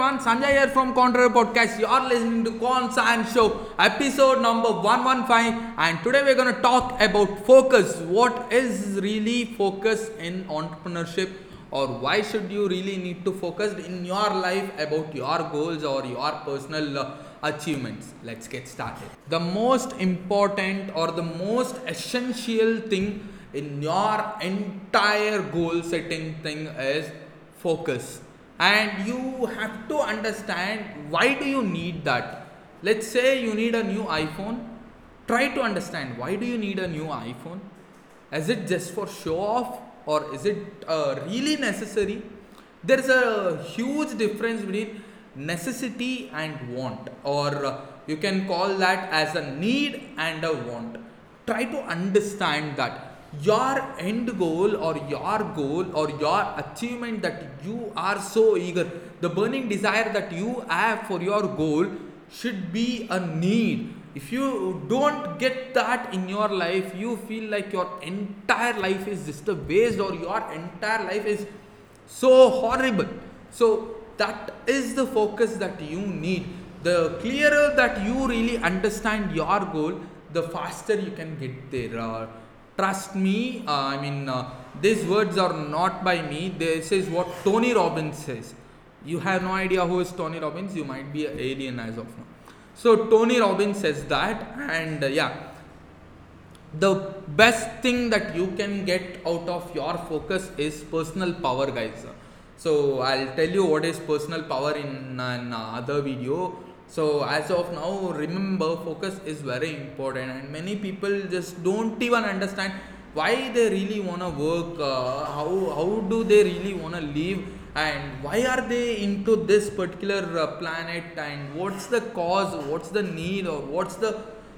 everyone, Sanjay here from Contrary Podcast. You are listening to Con Science Show, episode number 115. And today we're going to talk about focus. What is really focus in entrepreneurship, or why should you really need to focus in your life about your goals or your personal uh, achievements? Let's get started. The most important or the most essential thing in your entire goal setting thing is focus and you have to understand why do you need that? Let's say you need a new iphone. Try to understand why do you need a new iphone? Is it just for show off or is it uh, really necessary? There's a huge difference between necessity and want or you can call that as a need and a want. Try to understand that your end goal or your goal or your achievement that you are so eager the burning desire that you have for your goal should be a need. If you don't get that in your life you feel like your entire life is just a waste or your entire life is so horrible. So that is the focus that you need. The clearer that you really understand your goal the faster you can get there. Uh, trust me uh, i mean uh, these words are not by me. This is what tony robbins says. You have no idea who is tony robbins. You might be an alien as of now. So tony robbins says that and uh, yeah. The best thing that you can get out of your focus is personal power guys. So i'll tell you what is personal power in an other video so as of now, remember focus is very important, and many people just don't even understand why they really want to work, uh, how how do they really want to live, and why are they into this particular uh, planet, and what's the cause, what's the need, or what's the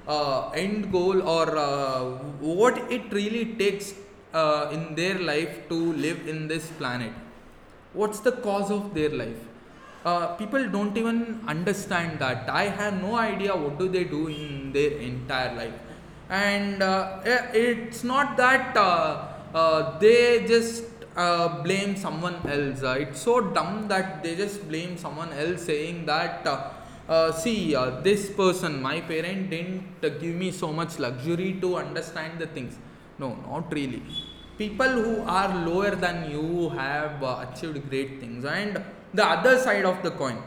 uh, end goal, or uh, what it really takes uh, in their life to live in this planet. What's the cause of their life? Uh, people don't even understand that. I have no idea what do they do in their entire life. And uh, it's not that uh, uh they just uh, blame someone else. It's so dumb that they just blame someone else saying that see this person my parent didn't give me so much luxury to understand the things. No not really people who are lower than you have achieved great things. And the other side of the coin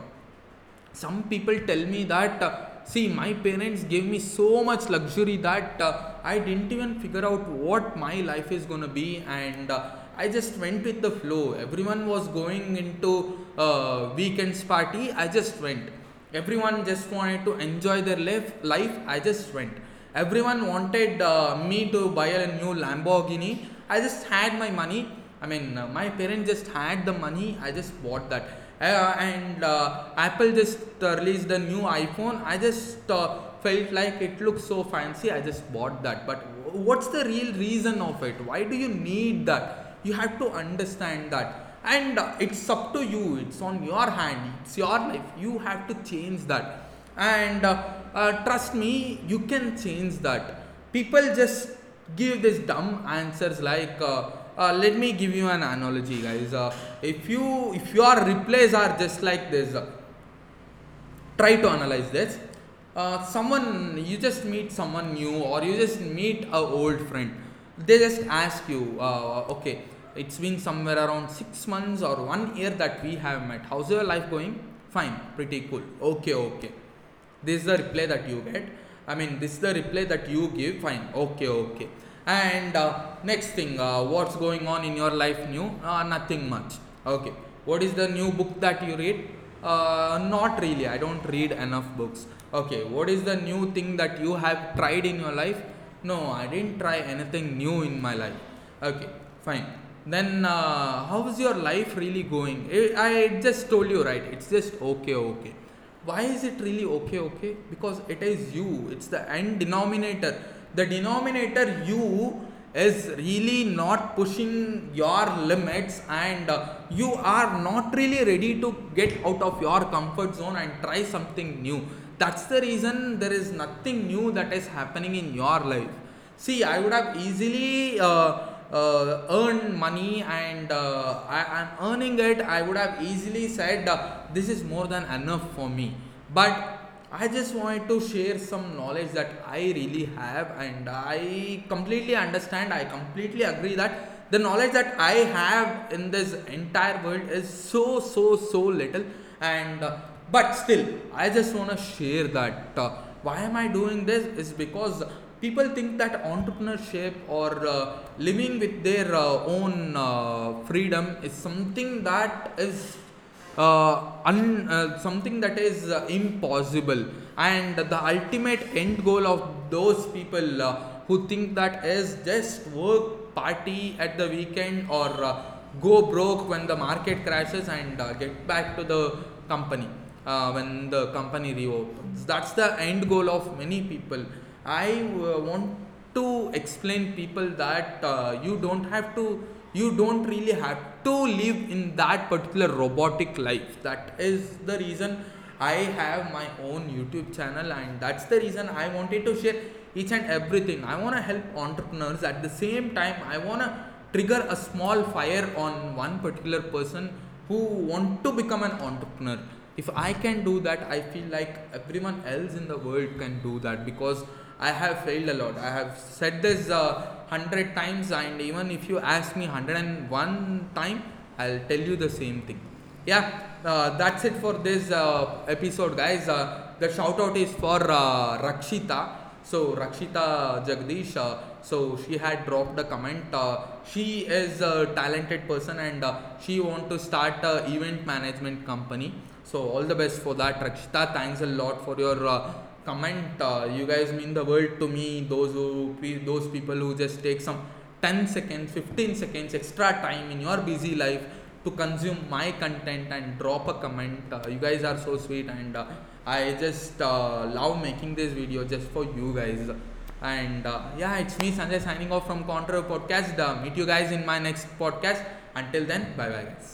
some people tell me that uh, see my parents gave me so much luxury that uh, i didn't even figure out what my life is going to be. And uh, i just went with the flow. Everyone was going into uh, weekends party. I just went. Everyone just wanted to enjoy their life life. I just went. Everyone wanted uh, me to buy a new lamborghini i just had my money I mean, uh, my parents just had the money, I just bought that. Uh, and uh, Apple just uh, released the new iPhone. I just uh, felt like it looks so fancy, I just bought that. But what's the real reason of it? Why do you need that? You have to understand that. And uh, it's up to you, it's on your hand, it's your life. You have to change that. And trust me, you can change that. People just give these dumb answers like, uh, let me give you an analogy guys. Uh, if you if your replies are just like this uh, try to analyze this. Uh, someone you just meet someone new or you just meet a old friend. They just ask you uh, okay it's been somewhere around 6 months or 1 year that we have met. How's your life going? Fine pretty cool. Okay okay. This is the reply that you get i mean this is the reply that you give fine okay okay. And uh, next thing uh, what's going on in your life new? Uh, nothing much okay. What is the new book that you read? Uh, not really i don't read enough books okay. What is the new thing that you have tried in your life? No i didn't try anything new in my life okay fine. Then uh, how is your life really going? I just told you right it's just okay okay why is it really okay okay? Because it is you. It's the end denominator. The denominator you is really not pushing your limits and uh, you are not really ready to get out of your comfort zone and try something new. That's the reason there is nothing new that is happening in your life. See i would have easily uh, uh, earned money and uh, I am earning it, I would have easily said, uh, this is more than enough for me but I just wanted to share some knowledge that I really have, and I completely understand. I completely agree that the knowledge that I have in this entire world is so, so, so little, and uh, but still, I just want to share that. Uh, why am I doing this? Is because people think that entrepreneurship or uh, living with their uh, own uh, freedom is something that is uh, un, uh, something that is uh, impossible. And the ultimate end goal of those people who think that is just work party at the weekend or go broke when the market crashes and get back to the company when the company reopens. That's the end goal of many people i uh, want to explain people that uh, you don't have to you don't really have to live in that particular robotic life. That is the reason i have my own youtube channel and that's the reason i wanted to share each and everything. I want to help entrepreneurs. At the same time i want to trigger a small fire on one particular person who want to become an entrepreneur. If i can do that i feel like everyone else in the world can do that because I have failed a lot. I have said this uh, 100 times, and even if you ask me 101 time, I'll tell you the same thing. Yeah, uh, that's it for this uh, episode, guys. Uh, the shout out is for uh, Rakshita. So, Rakshita Jagdish. Uh, so, she had dropped a comment. She is a talented person and she want to start event management company. So, all the best for that, Rakshita. Thanks a lot for your comment uh, you guys mean the world to me those who those people who just take some 10 seconds 15 seconds extra time in your busy life to consume my content and drop a comment. Uh, you guys are so sweet and uh, i just uh, love making this video just for you guys. And uh, yeah it's me sanjay signing off from counter podcast. Uh, meet you guys in my next podcast. Until then bye bye guys